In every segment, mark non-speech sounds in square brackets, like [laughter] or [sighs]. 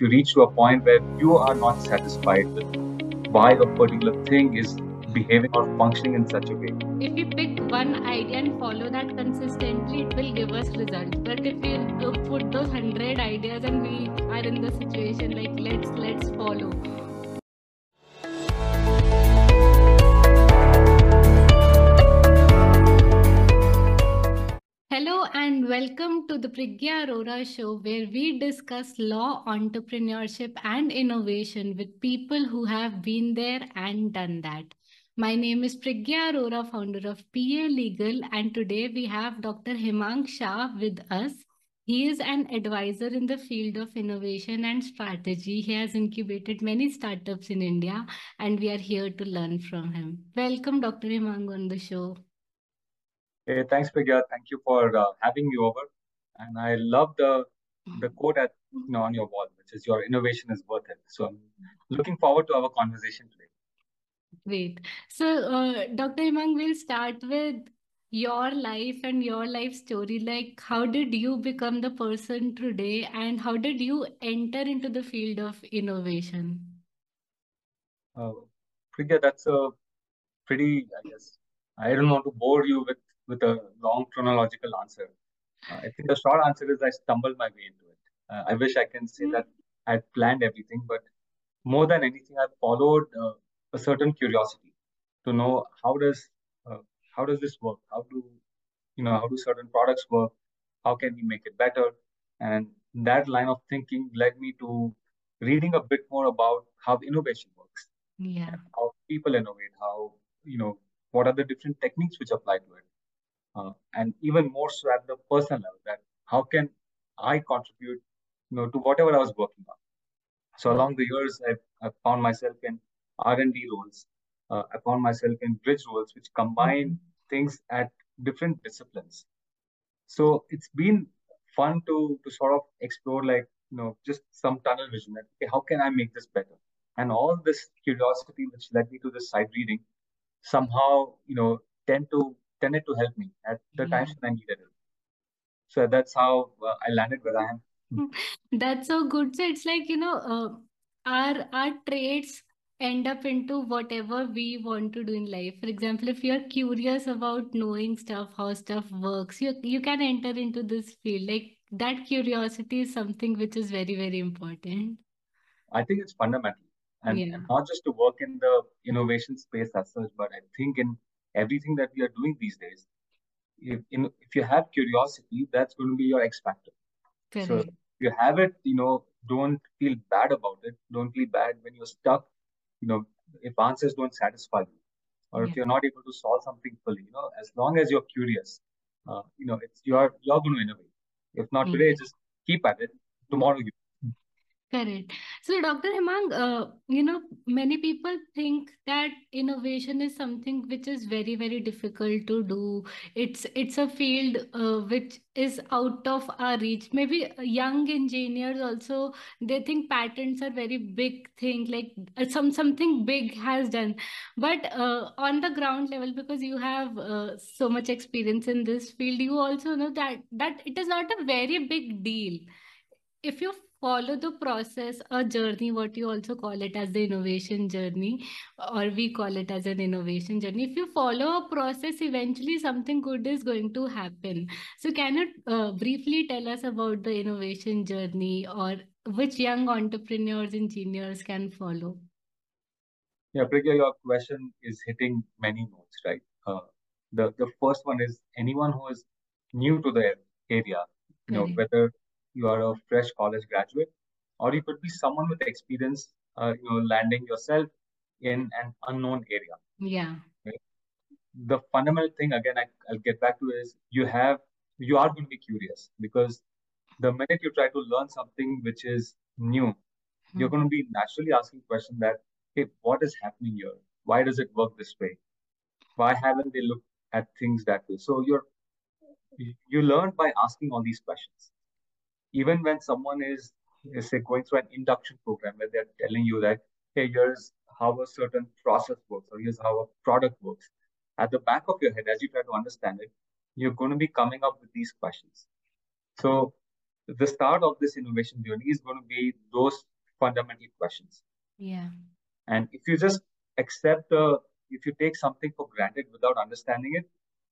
you reach to a point where you are not satisfied with why a particular thing is behaving or functioning in such a way. If we pick one idea and follow that consistently, it will give us results. But if we put those hundred ideas and we are in the situation like let's let's follow. Hello and welcome to the Priggya Arora show where we discuss law, entrepreneurship and innovation with people who have been there and done that. My name is Priggya Arora, founder of PA Legal, and today we have Dr. Hemang Shah with us. He is an advisor in the field of innovation and strategy. He has incubated many startups in India, and we are here to learn from him. Welcome, Dr. Hemang on the show. Hey, thanks, Priggya. Thank you for uh, having me over. And I love the the quote at you know on your wall, which is "Your innovation is worth it." So I'm looking forward to our conversation today. Great. So, uh, Dr. Hemang, we'll start with your life and your life story. Like, how did you become the person today, and how did you enter into the field of innovation? Uh, Priggya, that's a pretty, I guess, I don't want to bore you with, with a long chronological answer. Uh, I think the short answer is I stumbled my way into it. Uh, I wish I can say that I planned everything, but more than anything, I followed uh, a certain curiosity to know how does uh, how does this work? How do you know how do certain products work? How can we make it better? And that line of thinking led me to reading a bit more about how innovation works. Yeah. How people innovate, how you know what are the different techniques which apply to it, uh, and even more so at the personal level, that how can I contribute, you know, to whatever I was working on. So along the years, I've, I've found myself in R&D roles. Uh, I found myself in bridge roles, which combine things at different disciplines. So it's been fun to to sort of explore, like you know, just some tunnel vision. That okay, how can I make this better? And all this curiosity, which led me to this side reading, somehow you know tend to tended to help me at the yeah. times when I needed it. So that's how uh, I landed where I am. That's so good. So it's like you know, uh, our our traits end up into whatever we want to do in life. For example, if you're curious about knowing stuff, how stuff works, you you can enter into this field. Like that curiosity is something which is very, very important. I think it's fundamental. And, yeah. and not just to work in the innovation space as such, but I think in everything that we are doing these days, if, in, if you have curiosity, that's going to be your X factor. So if you have it, you know, don't feel bad about it. Don't feel bad when you're stuck you know, if answers don't satisfy you, or yeah. if you're not able to solve something fully, you know, as long as you're curious, uh, you know, it's you're you're going to innovate. If not mm-hmm. today, just keep at it. Tomorrow you Correct. So, Dr. Hemang, uh, you know, many people think that innovation is something which is very, very difficult to do. It's it's a field uh, which is out of our reach. Maybe young engineers also they think patents are very big thing, like uh, some something big has done. But uh, on the ground level, because you have uh, so much experience in this field, you also know that that it is not a very big deal. If you follow the process, a journey, what you also call it as the innovation journey, or we call it as an innovation journey. If you follow a process, eventually something good is going to happen. So, can you uh, briefly tell us about the innovation journey or which young entrepreneurs, engineers can follow? Yeah, Priggya, your question is hitting many notes, right? Uh, the, the first one is anyone who is new to the area, you know, whether you are a fresh college graduate, or you could be someone with experience, uh, you know, landing yourself in an unknown area. Yeah. The fundamental thing, again, I, I'll get back to is you have, you are going to be curious because the minute you try to learn something which is new, hmm. you're going to be naturally asking questions that, hey, what is happening here? Why does it work this way? Why haven't they looked at things that way? So you're you learn by asking all these questions even when someone is, is say going through an induction program where they're telling you that, hey, here's how a certain process works, or here's how a product works. At the back of your head, as you try to understand it, you're going to be coming up with these questions. So the start of this innovation journey is going to be those fundamental questions. Yeah. And if you just accept the, if you take something for granted without understanding it,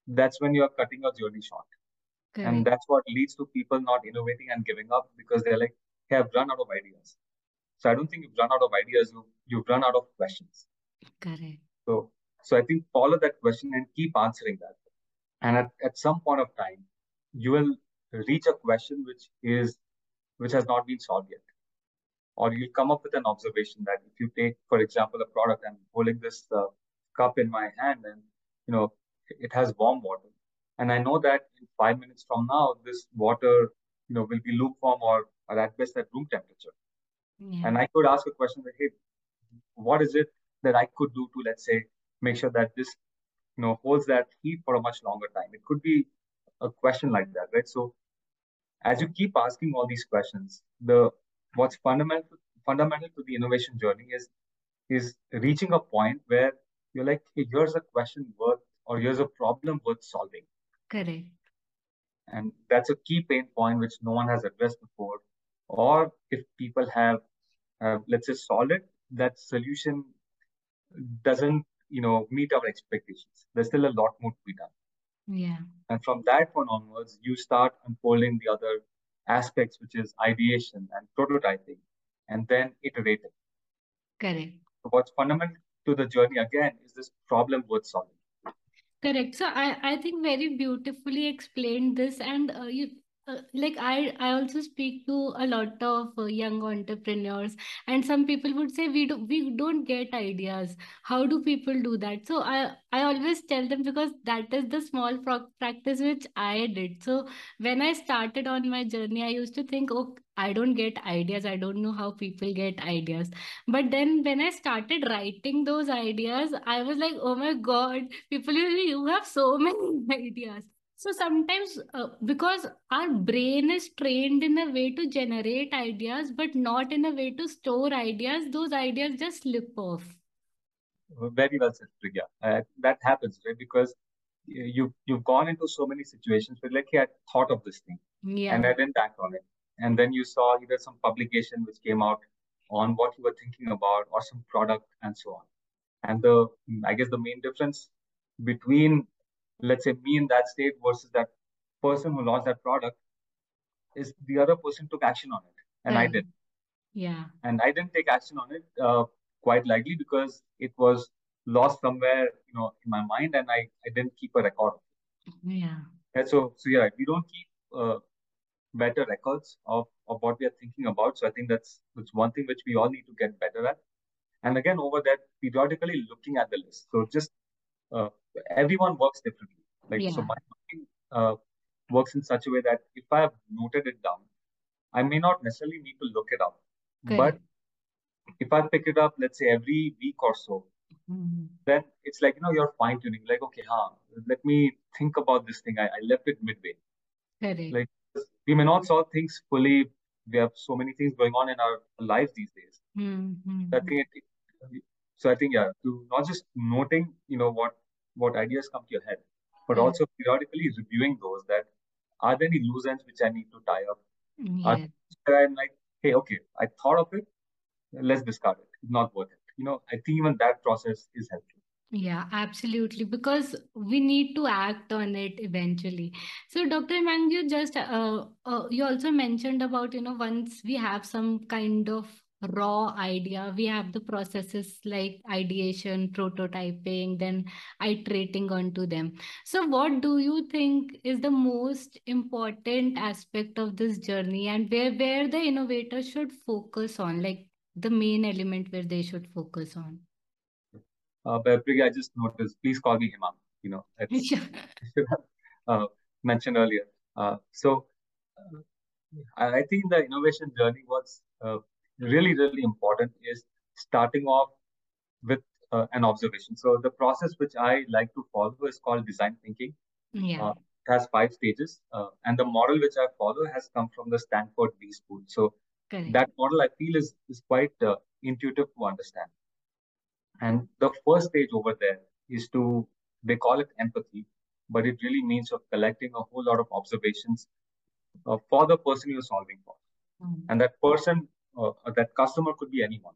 that's when you're cutting your journey short. Correct. And that's what leads to people not innovating and giving up because they're like, hey, I've run out of ideas. So I don't think you've run out of ideas, you, you've run out of questions. Correct. So, so I think follow that question and keep answering that. And at, at some point of time, you will reach a question which is which has not been solved yet. Or you'll come up with an observation that if you take, for example, a product, I'm holding this uh, cup in my hand and, you know, it has warm water. And I know that in five minutes from now, this water, you know, will be lukewarm or, or at best at room temperature. Yeah. And I could ask a question like, hey, what is it that I could do to, let's say, make sure that this, you know, holds that heat for a much longer time? It could be a question like that, right? So as you keep asking all these questions, the what's fundamental fundamental to the innovation journey is is reaching a point where you're like, hey, here's a question worth or here's a problem worth solving. Correct. And that's a key pain point which no one has addressed before. Or if people have, uh, let's say, solved it, that solution doesn't, you know, meet our expectations. There's still a lot more to be done. Yeah. And from that point onwards, you start unfolding the other aspects, which is ideation and prototyping, and then iterating. Correct. So what's fundamental to the journey again is this problem worth solving. Correct. So I, I think very beautifully explained this, and uh, you uh, like I I also speak to a lot of uh, young entrepreneurs, and some people would say we do we don't get ideas. How do people do that? So I I always tell them because that is the small practice which I did. So when I started on my journey, I used to think, oh, I don't get ideas. I don't know how people get ideas. But then when I started writing those ideas, I was like, oh my God, people, you have so [laughs] many ideas. So sometimes, uh, because our brain is trained in a way to generate ideas, but not in a way to store ideas, those ideas just slip off. Very well said, Priggya. Uh, that happens, right? Because you you've gone into so many situations where, like, hey, I thought of this thing, Yeah. and I didn't act on it, and then you saw either some publication which came out on what you were thinking about, or some product, and so on. And the I guess the main difference between let's say me in that state versus that person who launched that product is the other person took action on it and i Correct. did Yeah. and i didn't take action on it uh, quite likely because it was lost somewhere you know in my mind and i, I didn't keep a record Yeah. and so so yeah we don't keep uh, better records of, of what we are thinking about so i think that's that's one thing which we all need to get better at and again over that periodically looking at the list so just uh, everyone works differently. Like so, Yeah. my mind uh, works in such a way that if I have noted it down, I may not necessarily need to look it up. But if I pick it up, let's say every week or so, Mhm. then it's like you know you're fine tuning. Like okay, huh, let me think about this thing. I, I left it midway. Correct. Like we may not solve things fully. We have so many things going on in our lives these days. Mhm. So I think it, so I think yeah, to not just noting, you know, what what ideas come to your head, but Yeah. also periodically reviewing those that are there any loose ends which I need to tie up? Are Yeah. there I'm like, hey, okay, I thought of it, let's discard it. It's not worth it. You know, I think even that process is helpful. Yeah, absolutely. Because we need to act on it eventually. So, Dr. Hemang, you just uh, uh, you also mentioned about, you know, once we have some kind of raw idea, we have the processes like ideation, prototyping, then iterating onto them. So, what do you think is the most important aspect of this journey and where where the innovator should focus on, like the main element where they should focus on? Uh, but Priya, I just noticed, please call me Hemang. You know. I should have uh, mentioned earlier. Uh, so uh, I think the innovation journey was uh, really, really important is starting off with uh, an observation. So the process which I like to follow is called design thinking. Yeah. Uh, has five stages, uh, and the model which I follow has come from the Stanford d.school. So Correct. that model I feel is is quite uh, intuitive to understand. And the first stage over there is to they call it empathy, but it really means of collecting a whole lot of observations uh, for the person you're solving for. Mm. And that person uh, that customer could be anyone.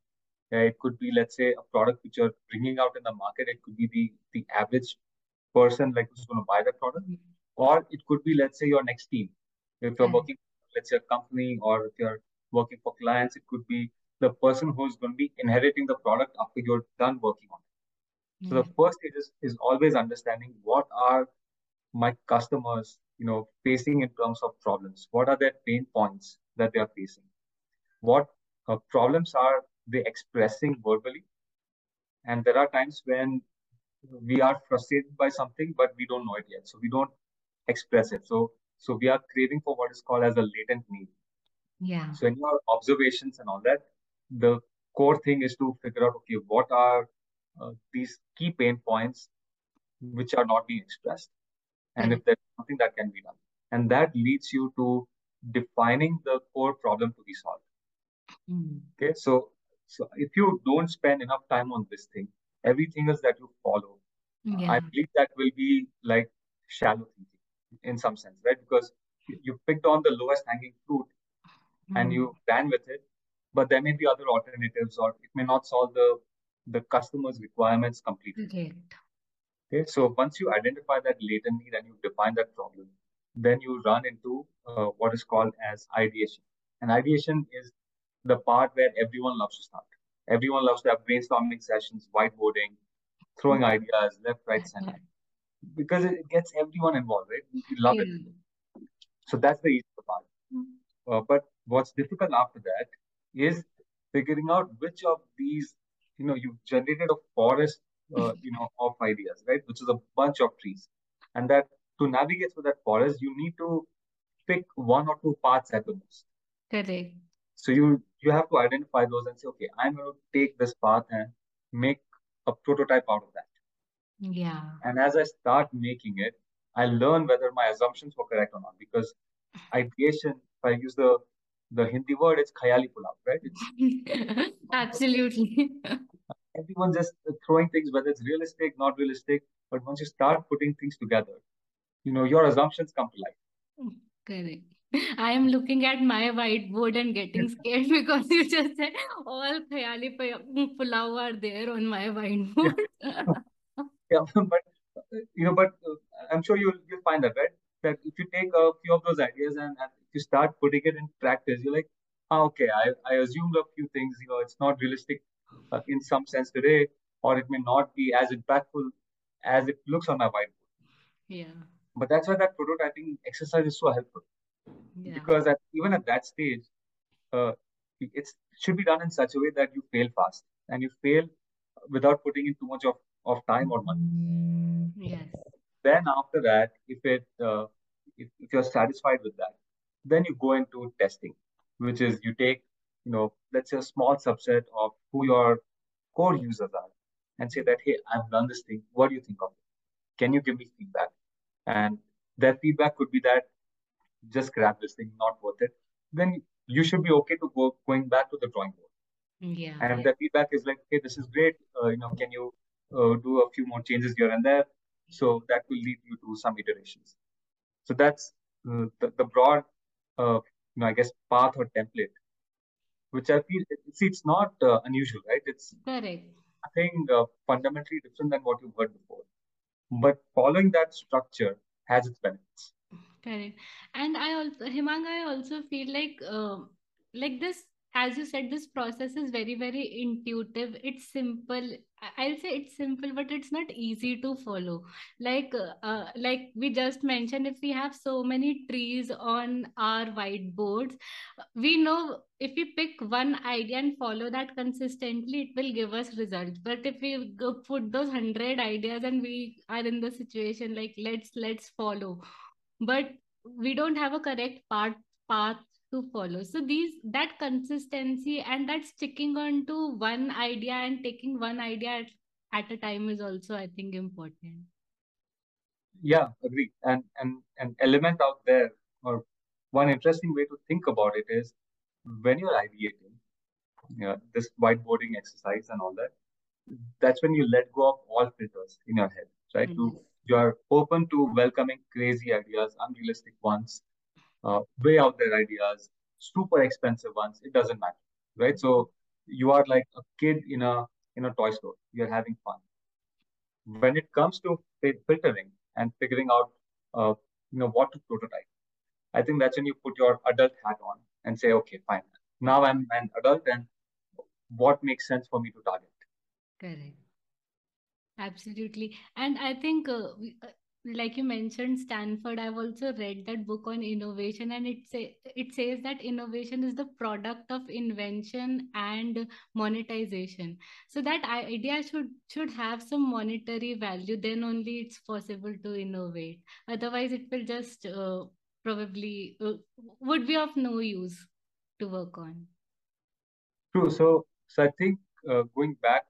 it could be, let's say, a product which you're bringing out in the market. It could be the the average person like who's going to buy that product, or it could be, let's say, your next team. If you're working, let's say, a company, or if you're working for clients, it could be the person who's going to be inheriting the product after you're done working on it. So the first stage is, is always understanding what are my customers, you know, facing in terms of problems. What are their pain points that they are facing? What uh, problems are they expressing verbally? And there are times when we are frustrated by something, but we don't know it yet. So we don't express it. So so we are craving for what is called as a latent need. Yeah. So in your observations and all that, the core thing is to figure out okay, what are uh, these key pain points which are not being expressed, and if there's something that can be done, and that leads you to defining the core problem to be solved. Mm. Okay, so so if you don't spend enough time on this thing, everything else that you follow, Yeah. I believe that will be like shallow thinking in some sense, right? Because you picked on the lowest hanging fruit and Mm. you ran with it, but there may be other alternatives, or it may not solve the the customer's requirements completely. Correct. Okay, so once you identify that latent need and you define that problem, then you run into uh, what is called as ideation. And ideation is the part where everyone loves to start. Everyone loves to have brainstorming sessions, whiteboarding, throwing ideas left, right, center, because it gets everyone involved, right? We love it. So that's the easy part. Mm. Uh, but what's difficult after that is figuring out which of these, you know, you've generated a forest, uh, you know, of ideas, right? Which is a bunch of trees. And that to navigate through that forest, you need to pick one or two paths at the most. Correct. So you you have to identify those and say, okay, I'm going to take this path and make a prototype out of that. Yeah. And as I start making it, I learn whether my assumptions were correct or not. Because [sighs] ideation, if I use the the Hindi word, it's khayali pulao, right? [laughs] Absolutely. [laughs] everyone just throwing things, whether it's realistic, not realistic. But once you start putting things together, you know, your assumptions come to life. Correct. I am looking at my whiteboard and getting [laughs] scared because you just said all khayali pulao are there on my whiteboard. Yeah, but uh, you know, but uh, I'm sure you'll you'll find that, right? That if you take a few of those ideas and, and you start putting it in practice, you're like, ah, okay, I, I assumed a few things, you know, it's not realistic uh, in some sense today, or it may not be as impactful as it looks on a whiteboard. Yeah. But that's why that prototyping exercise is so helpful Yeah. because at, even at that stage, uh, it's it should be done in such a way that you fail fast and you fail without putting in too much of, of time or money. Yes. Then after that, if it uh, if, if you're satisfied with that, then you go into testing, which is you take, you know, let's say a small subset of who your core users are and say that, hey, I've done this thing. What do you think of it? Can you give me feedback? And that feedback could be that just grab this thing, not worth it. Then you should be okay to go going back to the drawing board. Yeah. And if the feedback is like, hey, this is great, uh, you know, can you uh, do a few more changes here and there? So that will lead you to some iterations. So that's uh, the, the broad, uh, you know, I guess, path or template, which I feel, see, it's not uh, unusual, right? It's Correct. nothing uh, fundamentally different than what you've heard before. But following that structure has its benefits. Correct. And I also, Himang, I also feel like, um, like this, as you said, this process is very, very intuitive. It's simple. I'll say it's simple, but it's not easy to follow. Like, uh, like we just mentioned, if we have so many trees on our whiteboards, we know if we pick one idea and follow that consistently, it will give us results. But if we put those hundred ideas and we are in the situation like let's let's follow but we don't have a correct path path to follow so these that consistency and that sticking on to one idea and taking one idea at, at a time is also i think important Yeah, agree. And and an element out there, or one interesting way to think about it is when you're ideating, yeah, this whiteboarding exercise and all that, that's when you let go of all filters in your head, right? Mhm. You you're open to welcoming crazy ideas, unrealistic ones, uh, way out there ideas, super expensive ones. It doesn't matter. right? So you are like a kid in a in a toy store. You're having fun. When it comes to filtering and figuring out, uh, you know, what to prototype, I think that's when you put your adult hat on and say, okay, fine. Now I'm an adult, and what makes sense for me to target? Correct. Absolutely. And I think uh, uh like you mentioned stanford i've also read that book on innovation and it say it says that innovation is the product of invention and monetization. So that idea should should have some monetary value then only it's possible to innovate. Otherwise it will just uh, probably uh, would be of no use to work on. True. So so i think uh, going back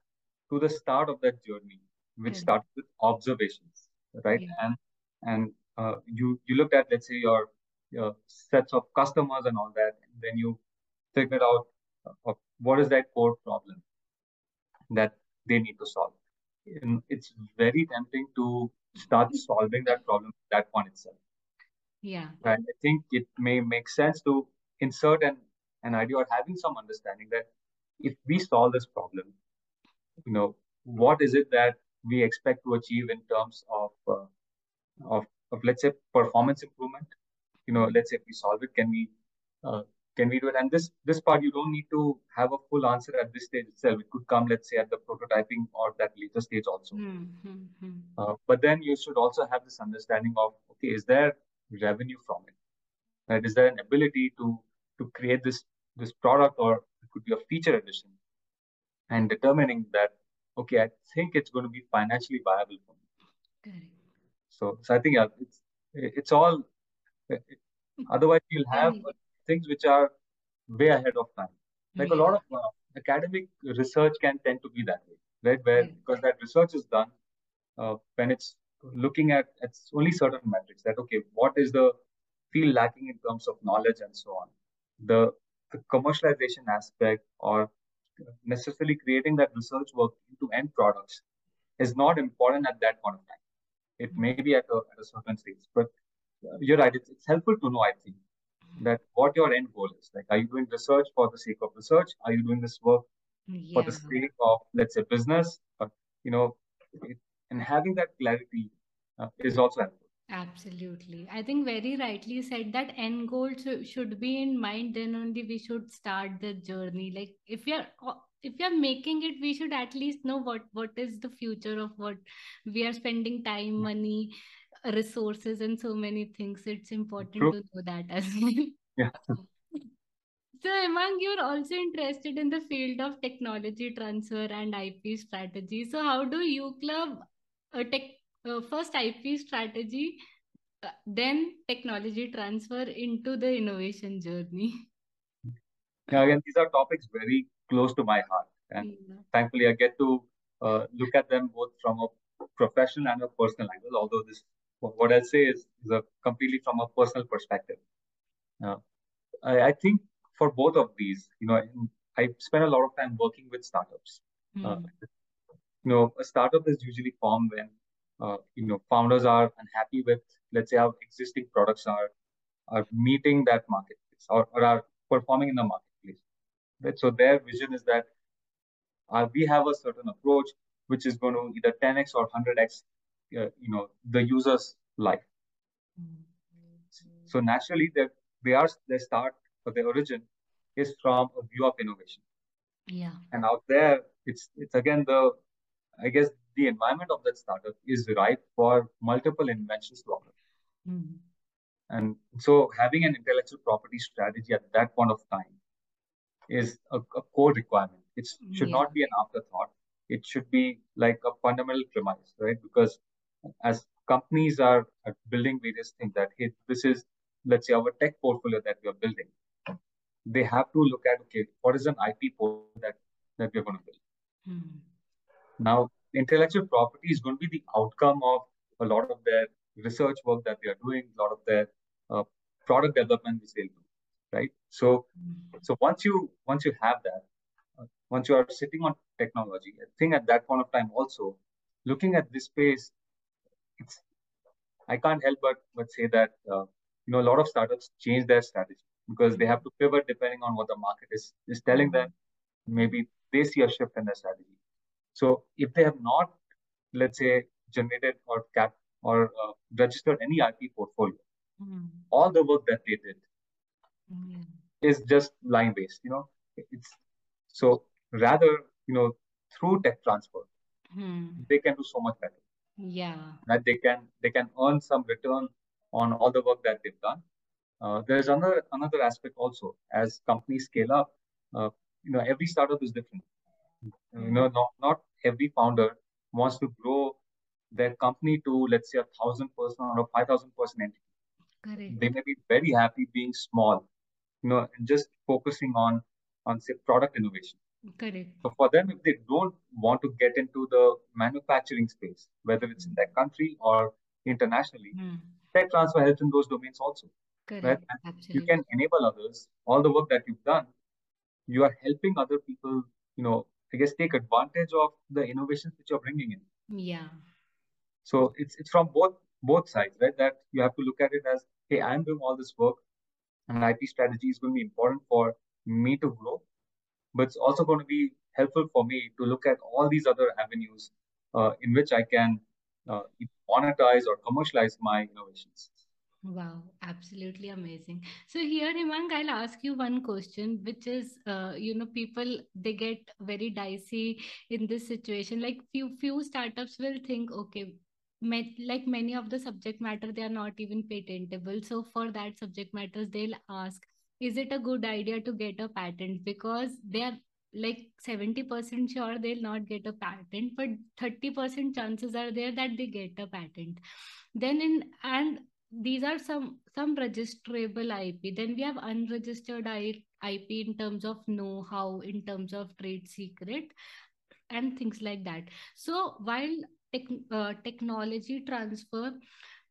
to the start of that journey which started with observations right? Yeah. And and uh, you you looked at let's say your your sets of customers and all that, and then you figured out uh, what is that core problem that they need to solve. And it's very tempting to start solving that problem that one itself. Yeah. And I think it may make sense to insert an, an idea or having some understanding that if we solve this problem, you know, what is it that we expect to achieve in terms of uh, of, of let's say performance improvement? You know let's say if we solve it can we uh, can we do it? And this this part you don't need to have a full answer at this stage itself. It could come let's say at the prototyping or that later stage also. Mm-hmm. uh, but then you should also have this understanding of okay is there revenue from it? Right? Is there an ability to to create this this product or it could be a feature addition? And determining that okay, I think it's going to be financially viable for me. Okay. So, so I think yeah, it's it's all. Otherwise, you'll have things which are way ahead of time. Like yeah. a lot of uh, academic research can tend to be that way, right? Where because that research is done uh, when it's looking at it's only certain metrics that okay, what is the field lacking in terms of knowledge and so on. The the commercialization aspect or necessarily creating that research work into end products is not important at that point of time. It may be at a, at a certain stage, but you're right. It's, it's helpful to know, I think, that what your end goal is. Like, are you doing research for the sake of research? Are you doing this work yeah. for the sake of, let's say, business? But, you know, it, and having that clarity uh, is also helpful. Absolutely. I think very rightly said that end goal sh- should be in mind, then only we should start the journey. Like if are if are making it, we should at least know what what is the future of what we are spending time, money, resources, and so many things. It's important True. to know that as well. Yeah. So, Hemang, you're also interested in the field of technology transfer and IP strategy. So, how do you Club a tech uh, first IP strategy, uh, then technology transfer into the innovation journey. Yeah, again, these are topics very close to my heart, and yeah. thankfully, I get to uh, look at them both from a professional and a personal angle. Although this, what I'll say is, is a completely from a personal perspective. Uh, I, I, think for both of these, you know, I spend a lot of time working with startups. Mm. you know, a startup is usually formed when uh, you know founders are unhappy with let's say how existing products are are meeting that marketplace or, or are performing in the marketplace right? So their vision is that uh, we have a certain approach which is going to either 10x or 100x uh, you know the user's life. So naturally they they are they start or their origin is from a view of innovation. Yeah. And out there it's it's again the i guess the environment of that startup is ripe for multiple inventions to occur. Mm-hmm. And so having an intellectual property strategy at that point of time is a, a core requirement. It should yeah. not be an afterthought. It should be like a fundamental premise, right? Because as companies are, building various things that, hey, this is, let's say, our tech portfolio that we are building, they have to look at, okay, what is an IP portfolio that, that we're going to build? Mm-hmm. Now, intellectual property is going to be the outcome of a lot of their research work that they are doing, a lot of their uh, product development which they'll do, right? So, so once you once you have that, uh, once you are sitting on technology, I think at that point of time also, looking at this space, it's I can't help but but say that uh, you know a lot of startups change their strategy because they have to pivot depending on what the market is is telling them maybe they see a shift in their strategy. So if they have not, let's say, generated or cap or uh, registered any IP portfolio, mm. all the work that they did mm. is just line based. You know, it's so rather you know through tech transfer, mm. they can do so much better. Yeah, that they can they can earn some return on all the work that they've done. Uh, there's another another aspect also as companies scale up. Uh, you know, every startup is different. You know, not not every founder wants to grow their company to let's say a thousand person or a five thousand person entity. Correct. They may be very happy being small, you know, and just focusing on on say product innovation. Correct. So for them, if they don't want to get into the manufacturing space, whether it's in their country or internationally, mm. tech transfer helps in those domains also. Correct. Right? Absolutely. You can enable others. All the work that you've done, you are helping other people, you know, I guess take advantage of the innovations which you're bringing in. Yeah. So it's it's from both both sides, right? That you have to look at it as, hey, I'm doing all this work, and IP strategy is going to be important for me to grow, but it's also going to be helpful for me to look at all these other avenues uh, in which I can uh, monetize or commercialize my innovations. Wow, absolutely amazing. So here, Hemang, I'll ask you one question, which is, uh, you know, people they get very dicey in this situation. Like few few startups will think, okay, like many of the subject matter, they are not even patentable. So for that subject matters, they'll ask, is it a good idea to get a patent? Because they are like 70% sure they'll not get a patent, but 30% chances are there that they get a patent. Then in and these are some some registrable ip then we have unregistered ip in terms of know-how in terms of trade secret and things like that. So while tech, uh, technology transfer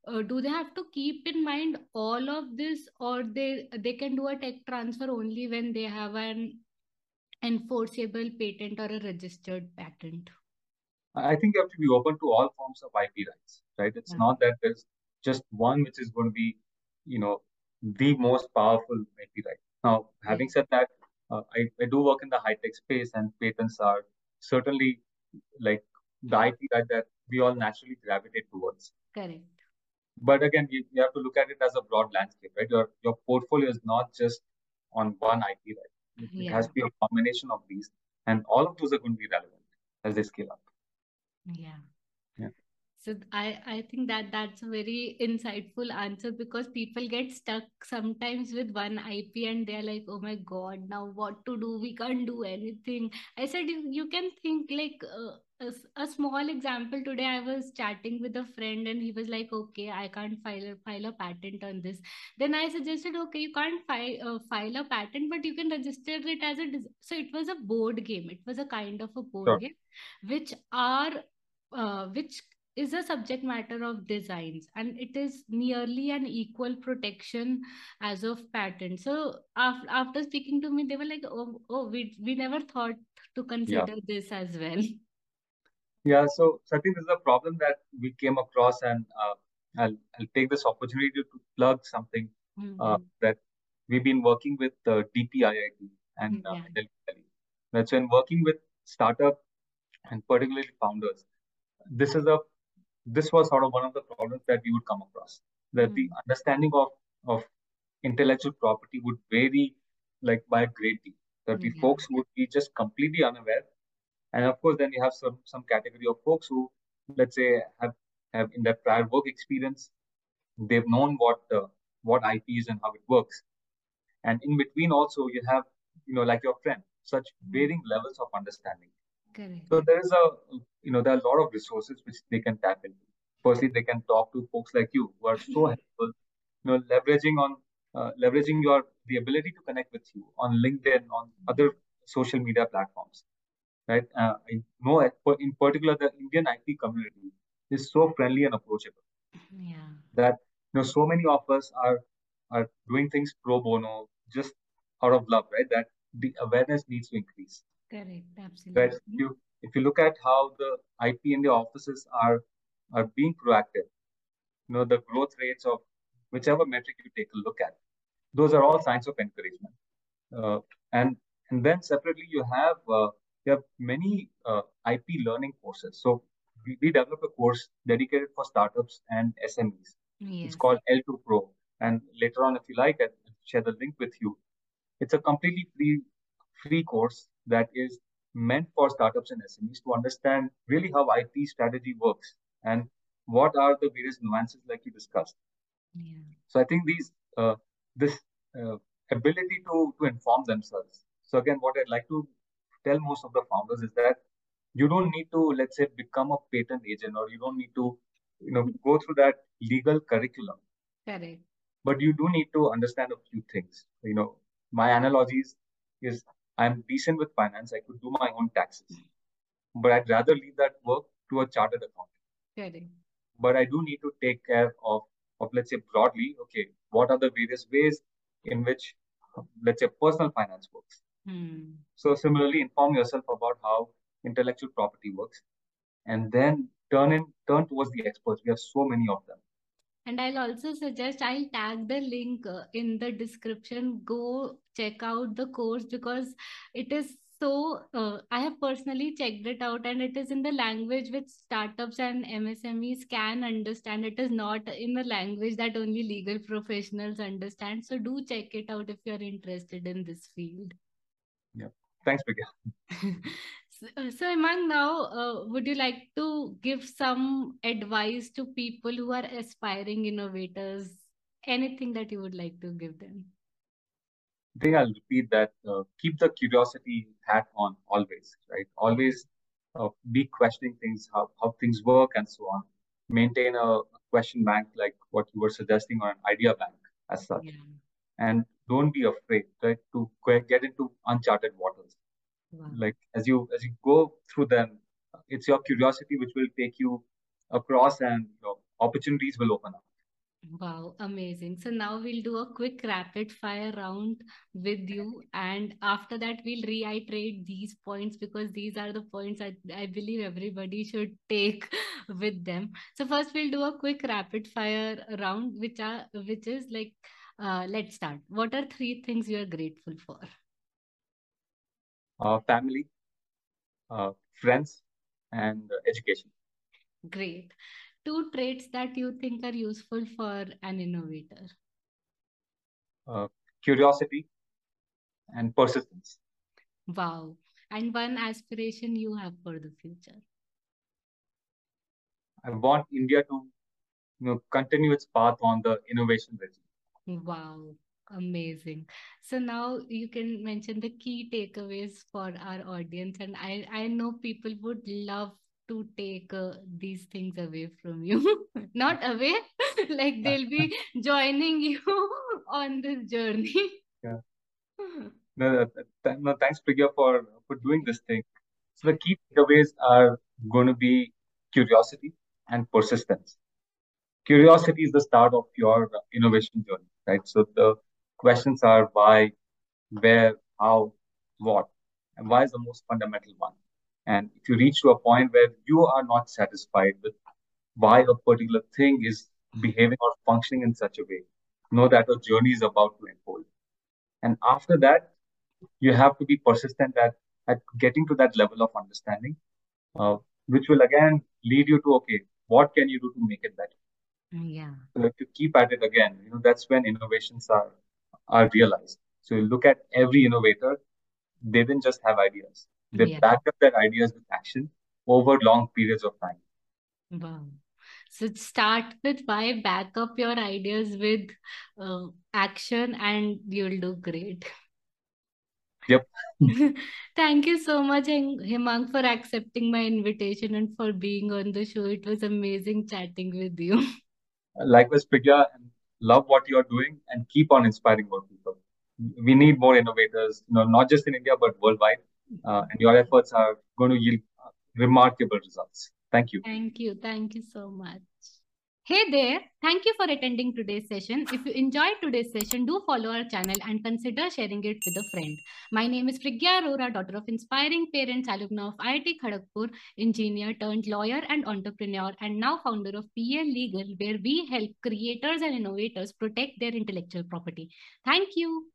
uh, do they have to keep in mind all of this or they they can do a tech transfer only when they have an enforceable patent or a registered patent? I think you have to be open to all forms of ip rights right? It's yeah. not that there's just one which is going to be, you know, the most powerful IP right. Now, having said that, uh, I, I do work in the high tech space and patents are certainly like the IP right that we all naturally gravitate towards. Correct. But again, you, you have to look at it as a broad landscape, right? Your your portfolio is not just on one IP right. It, yeah. it has to be a combination of these, and all of those are going to be relevant as they scale up. Yeah. Yeah so i i think that that's a very insightful answer because people get stuck sometimes with one ip and they're like oh my god now what to do? We can't do anything. I said you, you can think like uh, a, a, small example. Today i was chatting with a friend and he was like okay i can't file a, file a patent on this. Then i suggested okay you can't file uh, file a patent but you can register it as a so it was a board game. It was a kind of a board sure. game which are uh, which is a subject matter of designs and it is nearly an equal protection as of patent so after, after speaking to me they were like oh, oh we, we never thought to consider yeah. this as well yeah so, so i think this is a problem that we came across and uh, I'll, I'll take this opportunity to plug something mm-hmm. uh, that we've been working with uh, DPIIT and uh, yeah. Delhi. That's when working with startup and particularly founders. This is a this was sort of one of the problems that we would come across that mm. the hmm. understanding of of intellectual property would vary like by a great deal that the folks would be just completely unaware and of course then you have some some category of folks who let's say have have in their prior work experience they've known what uh, what ip is and how it works and in between also you have you know like your friend such hmm. varying levels of understanding Correct. So there is a, you know, there are a lot of resources which they can tap into. Firstly, they can talk to folks like you who are so helpful, you know, leveraging on, uh, leveraging your, the ability to connect with you on LinkedIn, on other social media platforms, right? Uh, I know in particular the Indian IP community is so friendly and approachable. Yeah. That, you know, so many of us are, are doing things pro bono just out of love, right? That the awareness needs to increase. Correct, absolutely. But you, if you look at how the IP in the offices are are being proactive, you know the growth rates of whichever metric you take a look at, those are all signs of encouragement. Uh, and And then separately, you have uh, you have many uh, IP learning courses. So we, we developed a course dedicated for startups and SMEs. Yes. It's called L2 Pro. And later on, if you like, I'll share the link with you. It's a completely free free course that is meant for startups and SMEs to understand really how IP strategy works and what are the various nuances like you discussed. Yeah. So I think these uh, this uh, ability to to inform themselves. So again, what I'd like to tell most of the founders is that you don't need to let's say become a patent agent or you don't need to you know go through that legal curriculum. Correct. But you do need to understand a few things. You know, my analogies is I'm decent with finance. I could do my own taxes, but I'd rather leave that work to a chartered accountant. Correct. But I do need to take care of, of let's say broadly, okay, what are the various ways in which, let's say, personal finance works. Hmm. So similarly, inform yourself about how intellectual property works, and then turn in turn towards the experts. We have so many of them. And I'll also suggest I'll tag the link uh, in the description. Go check out the course because it is so. Uh, I have personally checked it out and it is in the language which startups and MSMEs can understand. It is not in the language that only legal professionals understand. So do check it out if you're interested in this field. Yeah. Thanks. [laughs] Uh, so, Hemang, now uh, would you like to give some advice to people who are aspiring innovators? Anything that you would like to give them? I think I'll repeat that. Uh, keep the curiosity hat on always, right? Always uh, be questioning things, how, how things work, and so on. Maintain a, a, question bank like what you were suggesting, or an idea bank as such. Yeah. And don't be afraid, right, to get into uncharted waters wow. like as you as you go through them it's your curiosity which will take you across and your opportunities will open up Wow, amazing. So now we'll do a quick rapid fire round with you. And after that, we'll reiterate these points because these are the points I, I believe everybody should take [laughs] with them. So first we'll do a quick rapid fire round, which are which is like uh, let's start. What are three things you are grateful for? Uh, family, uh, friends, and education. Great. Two traits that you think are useful for an innovator. Uh, curiosity and persistence. Wow. And one aspiration you have for the future. I want India to you know, continue its path on the innovation regime. Wow. Amazing. So now you can mention the key takeaways for our audience. And I, I know people would love to take uh, these things away from you. [laughs] Not away, [laughs] like they'll be joining [laughs] you on this journey. Yeah. No, th- no thanks, Priggya, for, for doing this thing. So the key takeaways are going to be curiosity and persistence. Curiosity is the start of your innovation journey, right? So the questions are why, where, how, what, and why is the most fundamental one. And if you reach to a point where you are not satisfied with why a particular thing is behaving or functioning in such a way, know that a journey is about to unfold. And after that, you have to be persistent at, at getting to that level of understanding, uh, which will again lead you to, okay, what can you do to make it better? Yeah. So if you keep at it again, you know, that's when innovations are are realized. So you look at every innovator, they didn't just have ideas. They yeah. backed up their ideas with action over long periods of time. Wow. So start with why, back up your ideas with uh, action, and you'll do great. Yep. [laughs] Thank you so much, Hemang, for accepting my invitation and for being on the show. It was amazing chatting with you. Likewise, Priggya, and love what you're doing and keep on inspiring more people. We need more innovators, you know, not just in India, but worldwide. Uh, and your efforts are going to yield remarkable results. Thank you. Thank you. Thank you so much. Hey there, thank you for attending today's session. If you enjoyed today's session, do follow our channel and consider sharing it with a friend. My name is Priggya Arora, daughter of inspiring parents, alumna of IIT Kharagpur, engineer turned lawyer and entrepreneur, and now founder of PA Legal, where we help creators and innovators protect their intellectual property. Thank you.